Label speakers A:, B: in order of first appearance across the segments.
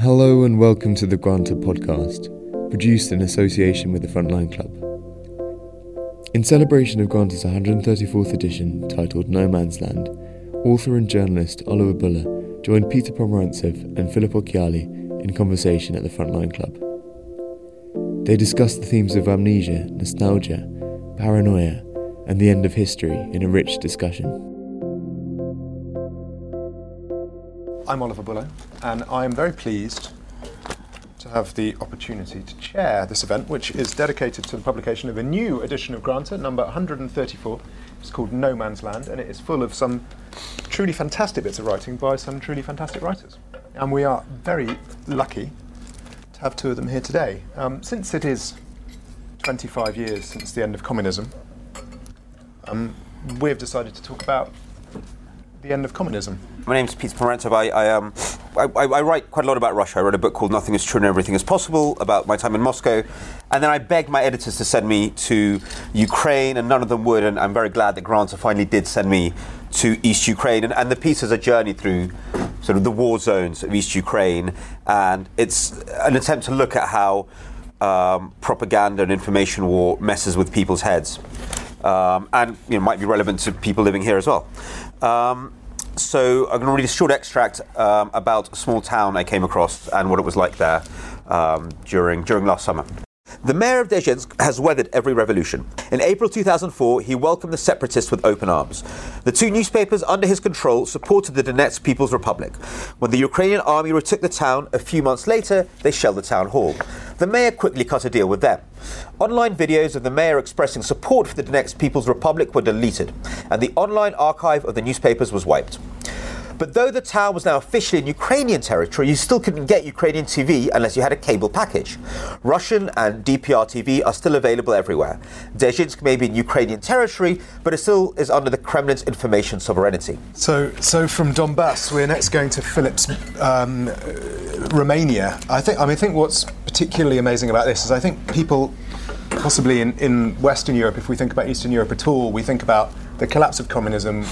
A: Hello and welcome to the Granta podcast, produced in association with the Frontline Club. In celebration of Granta's 134th edition, titled No Man's Land, author and journalist Oliver Bullough joined Peter Pomerantsev and Philip Ó Ceallaigh in conversation at the Frontline Club. They discussed the themes of amnesia, nostalgia, paranoia, and the end of history in a rich discussion.
B: I'm Oliver Bullough, and I'm very pleased to have the opportunity to chair this event, which is dedicated to the publication of a new edition of Granta, number 134. It's called No Man's Land, and it is full of some truly fantastic bits of writing by some truly fantastic writers. And we are very lucky to have two of them here today. Um, since it is 25 years since the end of communism, um, we've decided to talk about the end of communism.
C: My name's Peter Pomerantsev. I, I, um, I, I, write quite a lot about Russia. I wrote a book called Nothing is True and Everything is Possible about my time in Moscow. And then I begged my editors to send me to Ukraine, and none of them would. And I'm very glad that Granta finally did send me to East Ukraine. And, and the piece is a journey through sort of the war zones of East Ukraine. And it's an attempt to look at how um, propaganda and information war messes with people's heads. Um, and you know, might be relevant to people living here as well. Um, so I'm going to read a short extract um, about a small town I came across and what it was like there um, during during last summer. The mayor of Dzerzhinsk has weathered every revolution. In April 2004, he welcomed the separatists with open arms. The two newspapers under his control supported the Donetsk People's Republic. When the Ukrainian army retook the town a few months later, they shelled the town hall. The mayor quickly cut a deal with them. Online videos of the mayor expressing support for the Donetsk People's Republic were deleted, and the online archive of the newspapers was wiped. But though the town was now officially in Ukrainian territory, you still couldn't get Ukrainian TV unless you had a cable package. Russian and DPR TV are still available everywhere. Dzerzhinsk may be in Ukrainian territory, but it still is under the Kremlin's information sovereignty.
B: So, so from Donbass, we're next going to Philip's um, Romania. I think. I mean, I think what's particularly amazing about this is I think people, possibly in, in Western Europe, if we think about Eastern Europe at all, we think about the collapse of communism.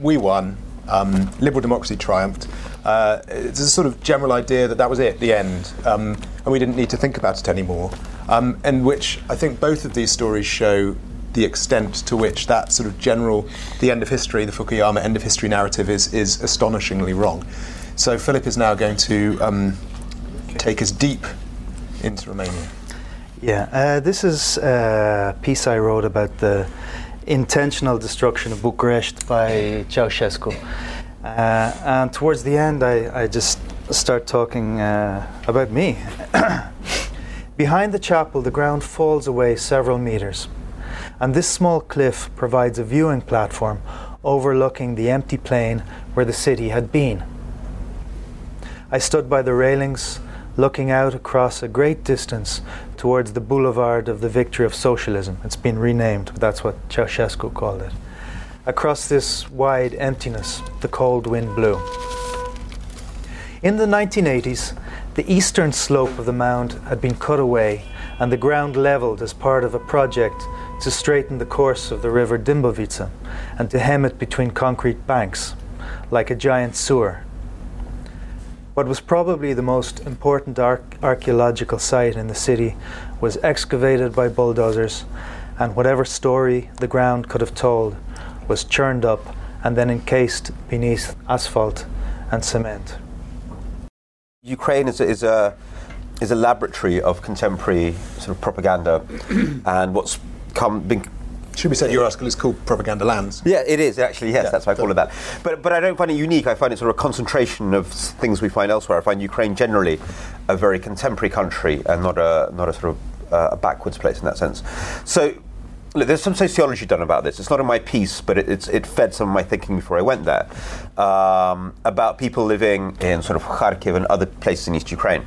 B: We won um, liberal democracy triumphed. Uh, it's a sort of general idea that that was it, the end, um, and we didn't need to think about it anymore. Um, and which I think both of these stories show the extent to which that sort of general, the end of history, the Fukuyama end of history narrative is, is astonishingly wrong. So Philip is now going to um, take us deep into Romania.
D: Yeah, uh, this is a piece I wrote about the intentional destruction of Bucharest by Ceausescu. Uh, and towards the end, I, I just start talking uh, about me. Behind the chapel, the ground falls away several meters, and this small cliff provides a viewing platform overlooking the empty plain where the city had been. I stood by the railings, looking out across a great distance towards the boulevard of the victory of socialism. It's been renamed, but that's what Ceausescu called it. Across this wide emptiness, the cold wind blew. In the 1980s, the eastern slope of the mound had been cut away and the ground leveled as part of a project to straighten the course of the river Dâmbovița and to hem it between concrete banks, like a giant sewer what was probably the most important ar- archaeological site in the city was excavated by bulldozers, and whatever story the ground could have told was churned up and then encased beneath asphalt and cement.
C: Ukraine is a, is a, is a laboratory of contemporary sort of propaganda, and what's come, been
B: should be said your article is called Propaganda Lands.
C: Yeah, it is actually. Yes, yeah, that's why I call it that. But but I don't find it unique. I find it sort of a concentration of things we find elsewhere. I find Ukraine generally a very contemporary country and not a not a sort of uh, a backwards place in that sense. So. Look, there's some sociology done about this. It's not in my piece, but it, it fed some of my thinking before I went there um, about people living in sort of Kharkiv and other places in East Ukraine.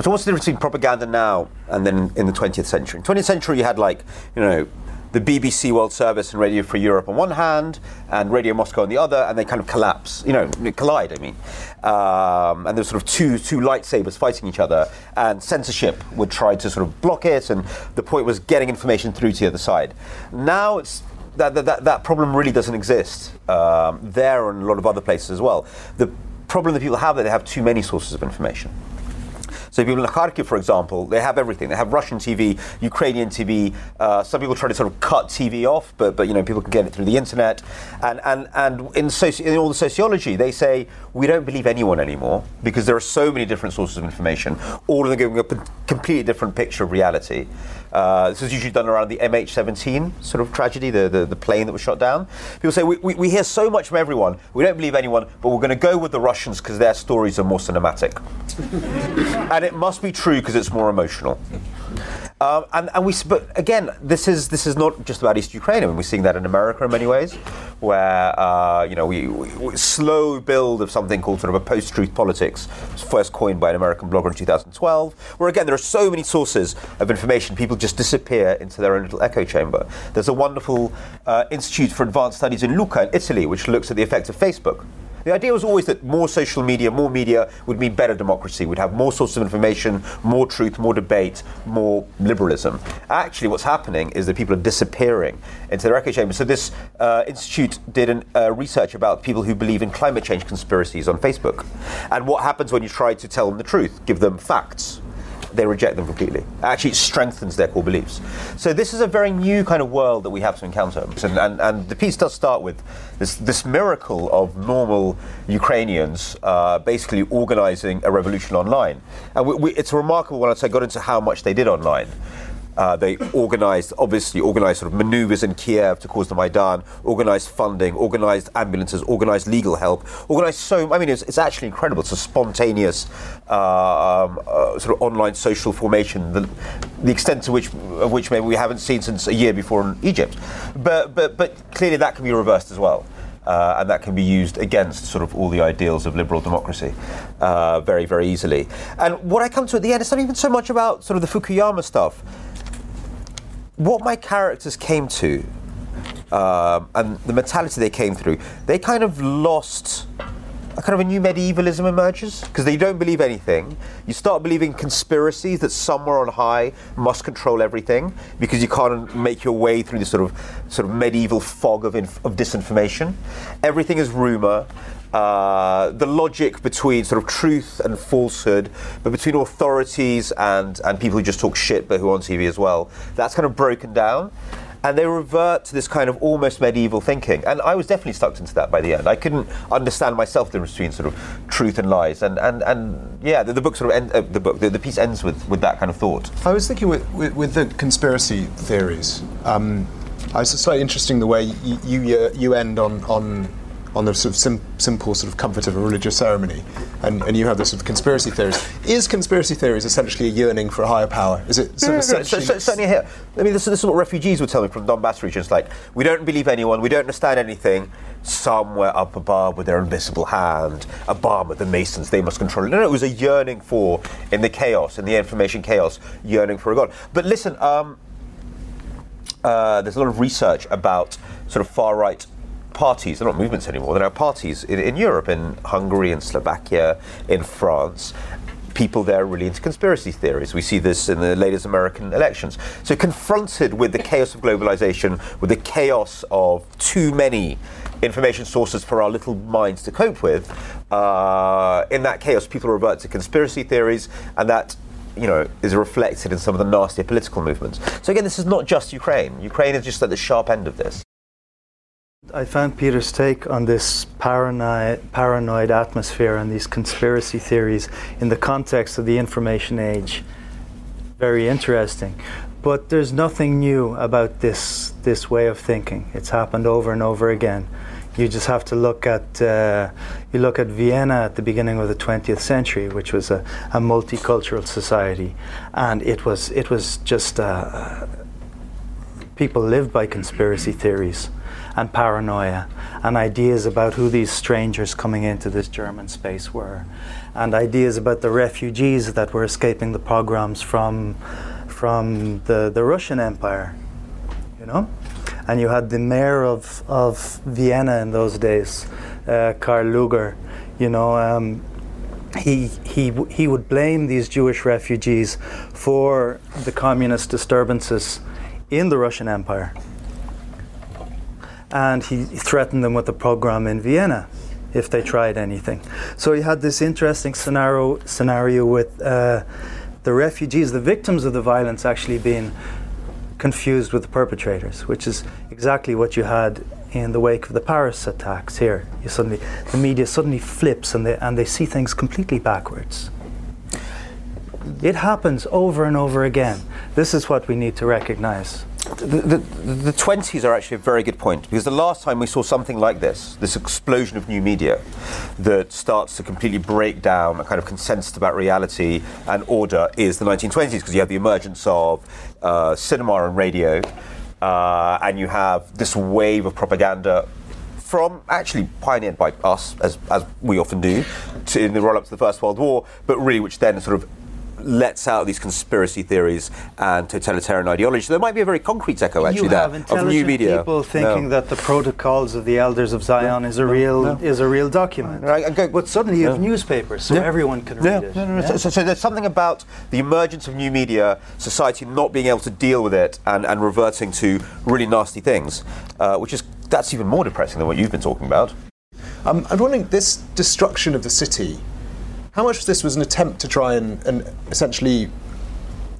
C: So what's the difference between propaganda now and then in the 20th century? In the 20th century, you had like, you know, the BBC World Service and Radio Free Europe on one hand, and Radio Moscow on the other, and they kind of collapse, you know, collide. I mean, um, and there's sort of two two lightsabers fighting each other, and censorship would try to sort of block it, and the point was getting information through to the other side. Now it's that, that, that problem really doesn't exist um, there and a lot of other places as well. The problem that people have that they have too many sources of information. So people in Kharkiv, for example, they have everything. They have Russian TV, Ukrainian TV. Uh, some people try to sort of cut TV off, but, but you know people can get it through the internet. And and and in, soci- in all the sociology, they say we don't believe anyone anymore because there are so many different sources of information, all of them giving a p- completely different picture of reality. Uh, this is usually done around the MH17 sort of tragedy, the, the, the plane that was shot down. People say, we, we, we hear so much from everyone, we don't believe anyone, but we're going to go with the Russians because their stories are more cinematic. and it must be true because it's more emotional. Um, and, and we, but again, this is this is not just about East Ukraine. I mean, we're seeing that in America in many ways, where uh, you know we, we, we, slow build of something called sort of a post-truth politics, first coined by an American blogger in 2012. Where again, there are so many sources of information, people just disappear into their own little echo chamber. There's a wonderful uh, institute for advanced studies in Lucca, in Italy, which looks at the effects of Facebook. The idea was always that more social media, more media would mean better democracy. We'd have more sources of information, more truth, more debate, more liberalism. Actually, what's happening is that people are disappearing into their echo chamber. So this uh, institute did an, uh, research about people who believe in climate change conspiracies on Facebook, and what happens when you try to tell them the truth, give them facts they reject them completely. Actually, it strengthens their core beliefs. So this is a very new kind of world that we have to encounter. And, and, and the piece does start with this, this miracle of normal Ukrainians uh, basically organizing a revolution online. And we, we, it's remarkable when I say got into how much they did online. Uh, they organized, obviously, organized sort of maneuvers in Kiev to cause the Maidan, organized funding, organized ambulances, organized legal help, organized so. I mean, it's, it's actually incredible. It's a spontaneous uh, um, uh, sort of online social formation, the, the extent to which of which maybe we haven't seen since a year before in Egypt. But but but clearly that can be reversed as well. Uh, and that can be used against sort of all the ideals of liberal democracy uh, very, very easily. And what I come to at the end is not even so much about sort of the Fukuyama stuff what my characters came to um, and the mentality they came through, they kind of lost a kind of a new medievalism emerges because they don't believe anything. You start believing conspiracies that somewhere on high must control everything because you can't make your way through this sort of sort of medieval fog of, inf- of disinformation. Everything is rumor. Uh, the logic between sort of truth and falsehood, but between authorities and, and people who just talk shit but who are on TV as well, that's kind of broken down. And they revert to this kind of almost medieval thinking. And I was definitely sucked into that by the end. I couldn't understand myself the difference between sort of truth and lies. And, and, and yeah, the, the book sort of end, uh, the book, the, the, piece ends with, with that kind of thought.
B: I was thinking with, with, with the conspiracy theories, um, I was slightly interesting the way you, you, you end on, on on the sort of sim- simple sort of comfort of a religious ceremony, and, and you have this sort of conspiracy theories. Is conspiracy theories essentially a yearning for a higher power? Is it sort
C: no,
B: of
C: no, no, so, so, certainly here? I mean, this, this, is what refugees would tell me from Donbass regions. Like, we don't believe anyone, we don't understand anything. Somewhere up above, with their invisible hand, Obama, the Masons, they must control it. No, no, it was a yearning for, in the chaos, in the information chaos, yearning for a God. But listen, um, uh, there's a lot of research about sort of far right parties, they're not movements anymore, they're now parties in, in Europe, in Hungary, in Slovakia, in France people there are really into conspiracy theories. We see this in the latest American elections. So, confronted with the chaos of globalization, with the chaos of too many information sources for our little minds to cope with, uh, in that chaos, people revert to conspiracy theories, and that you know, is reflected in some of the nastier political movements. So again, this is not just Ukraine. Ukraine is just at the sharp end of this.
D: I found Peter's take on this paranoid, paranoid atmosphere and these conspiracy theories in the context of the information age very interesting. But there's nothing new about this this way of thinking. It's happened over and over again. You just have to look at uh, you look at Vienna at the beginning of the 20th century, which was a, a multicultural society, and it was it was just uh, people lived by conspiracy theories and paranoia and ideas about who these strangers coming into this German space were and ideas about the refugees that were escaping the pogroms from from the, the Russian Empire, you know? And you had the mayor of, of Vienna in those days, uh, Karl Lueger, you know, um, he, he, he would blame these Jewish refugees for the communist disturbances in the Russian Empire and he threatened them with a pogrom in Vienna. if they tried anything. So you had this interesting scenario scenario with uh, the refugees, the victims of the violence, actually being confused with the perpetrators, which is exactly what you had in the wake of the Paris attacks here. You suddenly, the media suddenly flips and they, and they see things completely backwards. It happens over and over again. This is what we need to recognize.
C: The, the, the 20s are actually a very good point because the last time we saw something like this, this explosion of new media that starts to completely break down a kind of consensus about reality and order is the 1920s because you have the emergence of uh, cinema and radio uh, and you have this wave of propaganda from actually pioneered by us, as, as we often do, in the run up to the First World War, but really which then sort of lets out these conspiracy theories and totalitarian ideology. So there might be a very concrete echo actually
D: you
C: there of
D: intelligent
C: new media.
D: people thinking
C: No.
D: that the protocols of the elders of Zion is a real is a real document.
C: Right, and go-
D: but suddenly you have newspapers, so
C: Yeah.
D: everyone can
C: Yeah.
D: read it.
C: No, no, no.
D: Yeah?
C: So, so, so there's something about the emergence of new media, society not being able to deal with it, and, and reverting to really nasty things, uh, which is that's even more depressing than what you've been talking about.
B: Um, I'm wondering this destruction of the city. How much of this was an attempt to try and, and essentially,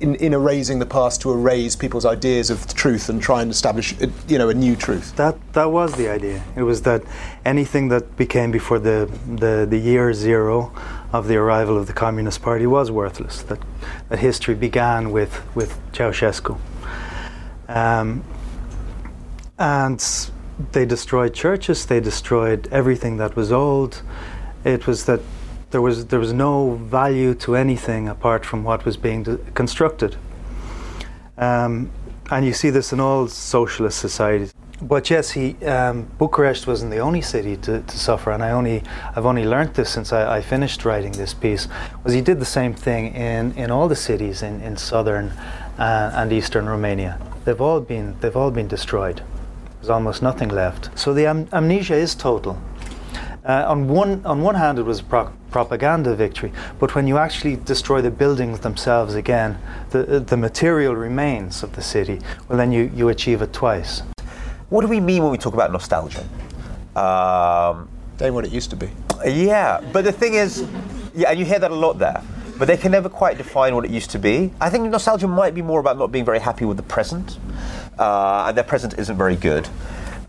B: in, in erasing the past, to erase people's ideas of truth and try and establish, uh, you know, a new truth?
D: That that was the idea. It was that anything that became before the, the, the year zero of the arrival of the Communist Party was worthless. That that history began with with Ceausescu, um, and they destroyed churches. They destroyed everything that was old. It was that there was there was no value to anything apart from what was being constructed. Um, and you see this in all socialist societies. But yes, he um, Bucharest wasn't the only city to, to suffer, and I only I've only learnt this since I, I finished writing this piece. Was he did the same thing in, in all the cities in, in southern uh, and eastern Romania. They've all been they've all been destroyed. There's almost nothing left. So the am- amnesia is total. Uh, on one on one hand, it was a pro- propaganda victory, but when you actually destroy the buildings themselves again, the the material remains of the city. Well, then you, you achieve it twice.
C: What do we mean when we talk about nostalgia? Um,
B: They what it used to be.
C: Yeah, but the thing is, yeah, and you hear that a lot there, but they can never quite define what it used to be. I think nostalgia might be more about not being very happy with the present, uh, and their present isn't very good.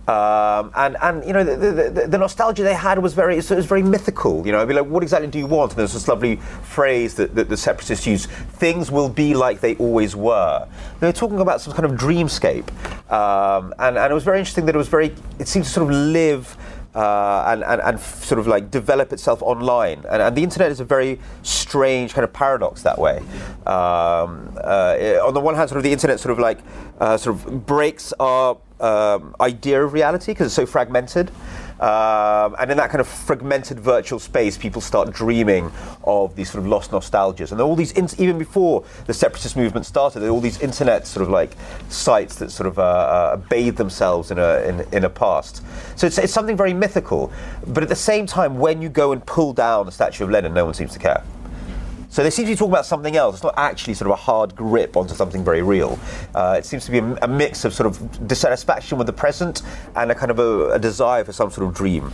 C: Um, and and you know the, the, the, nostalgia they had was very it was very mythical. You know, I'd be like, what exactly do you want? And there's this lovely phrase that, that the separatists use: "Things will be like they always were." They were talking about some kind of dreamscape, um, and and it was very interesting that it was very. It seemed to sort of live uh, and, and, and sort of like develop itself online. And, and the internet is a very strange kind of paradox that way. Um, uh, on the one hand, sort of the internet sort of like uh, sort of breaks our um, idea of reality because it's so fragmented. Um, and in that kind of fragmented virtual space, people start dreaming of these sort of lost nostalgias. And all these, in- even before the separatist movement started, there all these internet sort of like sites that sort of uh, uh, bathe themselves in a, in, in a past. So it's, it's something very mythical. But at the same time, when you go and pull down the statue of Lenin, no one seems to care. So they seem to be talking about something else. It's not actually sort of a hard grip onto something very real. Uh, it seems to be a, a mix of sort of dissatisfaction with the present and a kind of a, a desire for some sort of dream.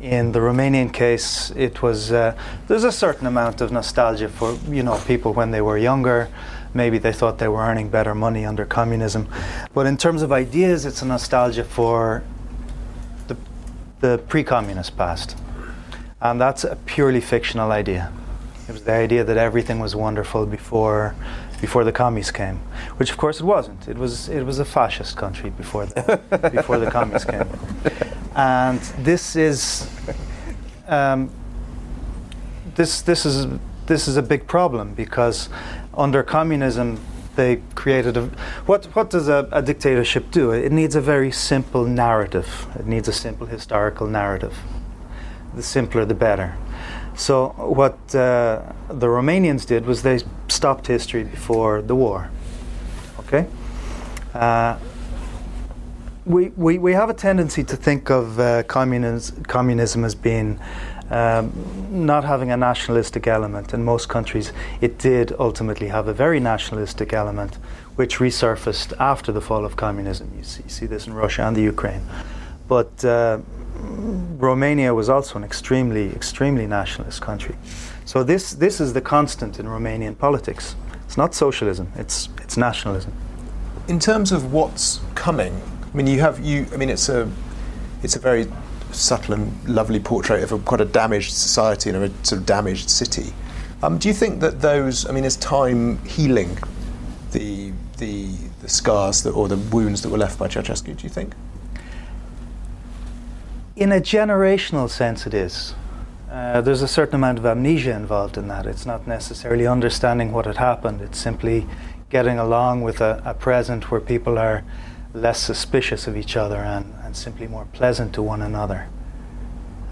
D: In the Romanian case, it was uh, there's a certain amount of nostalgia for you know people when they were younger. Maybe they thought they were earning better money under communism, but in terms of ideas, it's a nostalgia for the, the pre-communist past, and that's a purely fictional idea. It was the idea that everything was wonderful before before the commies came, which of course it wasn't. It was it was a fascist country before the before the commies came, and this is um, this this is this is a big problem because under communism they created a what what does a, a dictatorship do? It needs a very simple narrative. It needs a simple historical narrative. The simpler, the better. So what uh, the Romanians did was they stopped history before the war. Okay. Uh, we, we, we have a tendency to think of uh, communism, communism as being um, not having a nationalistic element. In most countries, it did ultimately have a very nationalistic element, which resurfaced after the fall of communism. You see, see this in Russia and the Ukraine. But uh, Romania was also an extremely, extremely nationalist country. So this, this is the constant in Romanian politics. It's not socialism, it's, it's nationalism.
B: In terms of what's coming, I mean, you have you. I mean, it's a it's a very subtle and lovely portrait of a, quite a damaged society and a sort of damaged city. Um, do you think that those? I mean, is time healing the the the scars that, or the wounds that were left by Ceausescu? Do you think?
D: In a generational sense, it is. Uh, there's a certain amount of amnesia involved in that. It's not necessarily understanding what had happened. It's simply getting along with a, a present where people are less suspicious of each other and, and simply more pleasant to one another.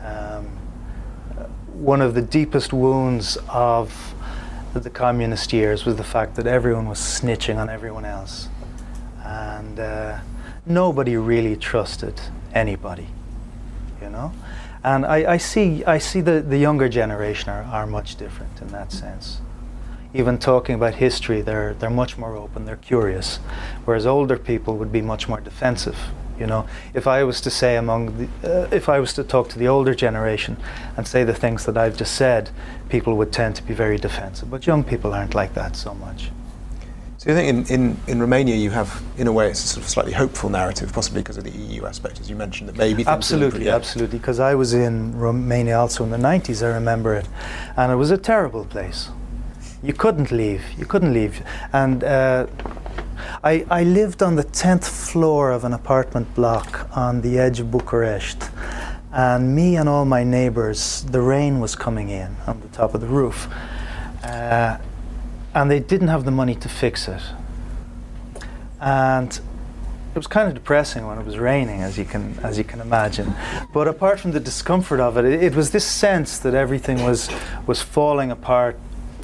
D: Um, one of the deepest wounds of the communist years was the fact that everyone was snitching on everyone else. And uh, nobody really trusted anybody, you know? And I, I see, I see the, the younger generation are, are much different in that sense even talking about history, they're they're much more open, they're curious, whereas older people would be much more defensive. You know, if I was to say among the, uh, if I was to talk to the older generation and say the things that I've just said, people would tend to be very defensive. But young people aren't like that so much.
B: So you think in, in, in Romania you have, in a way, it's a sort of slightly hopeful narrative, possibly because of the EU aspect, as you mentioned, that maybe
D: absolutely, absolutely. Because I was in Romania also in the 90s, I remember it, and it was a terrible place you couldn't leave. You couldn't leave. And uh, I, I lived on the 10th floor of an apartment block on the edge of Bucharest. And me and all my neighbors, the rain was coming in on the top of the roof. Uh, and they didn't have the money to fix it. And it was kind of depressing when it was raining, as you can as you can imagine. But apart from the discomfort of it, it, it was this sense that everything was was falling apart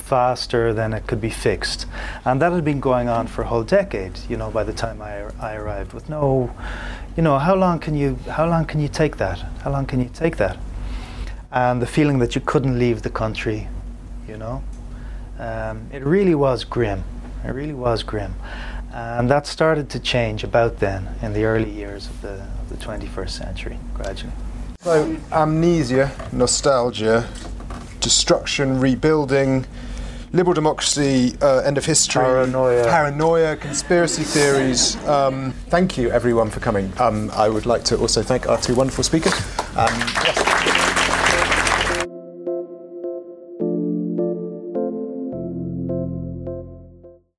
D: faster than it could be fixed. And that had been going on for a whole decade, you know, by the time I, I arrived with no, you know, how long can you, how long can you take that? How long can you take that? And the feeling that you couldn't leave the country, you know, um, it really was grim. It really was grim. And that started to change about then in the early years of the, of the 21st century, gradually.
B: So, amnesia, nostalgia, destruction, rebuilding, liberal democracy, uh, end of history,
D: paranoia,
B: paranoia conspiracy theories. Um, thank you, everyone, for coming. Um, I would like to also thank our two wonderful speakers. Um, yes.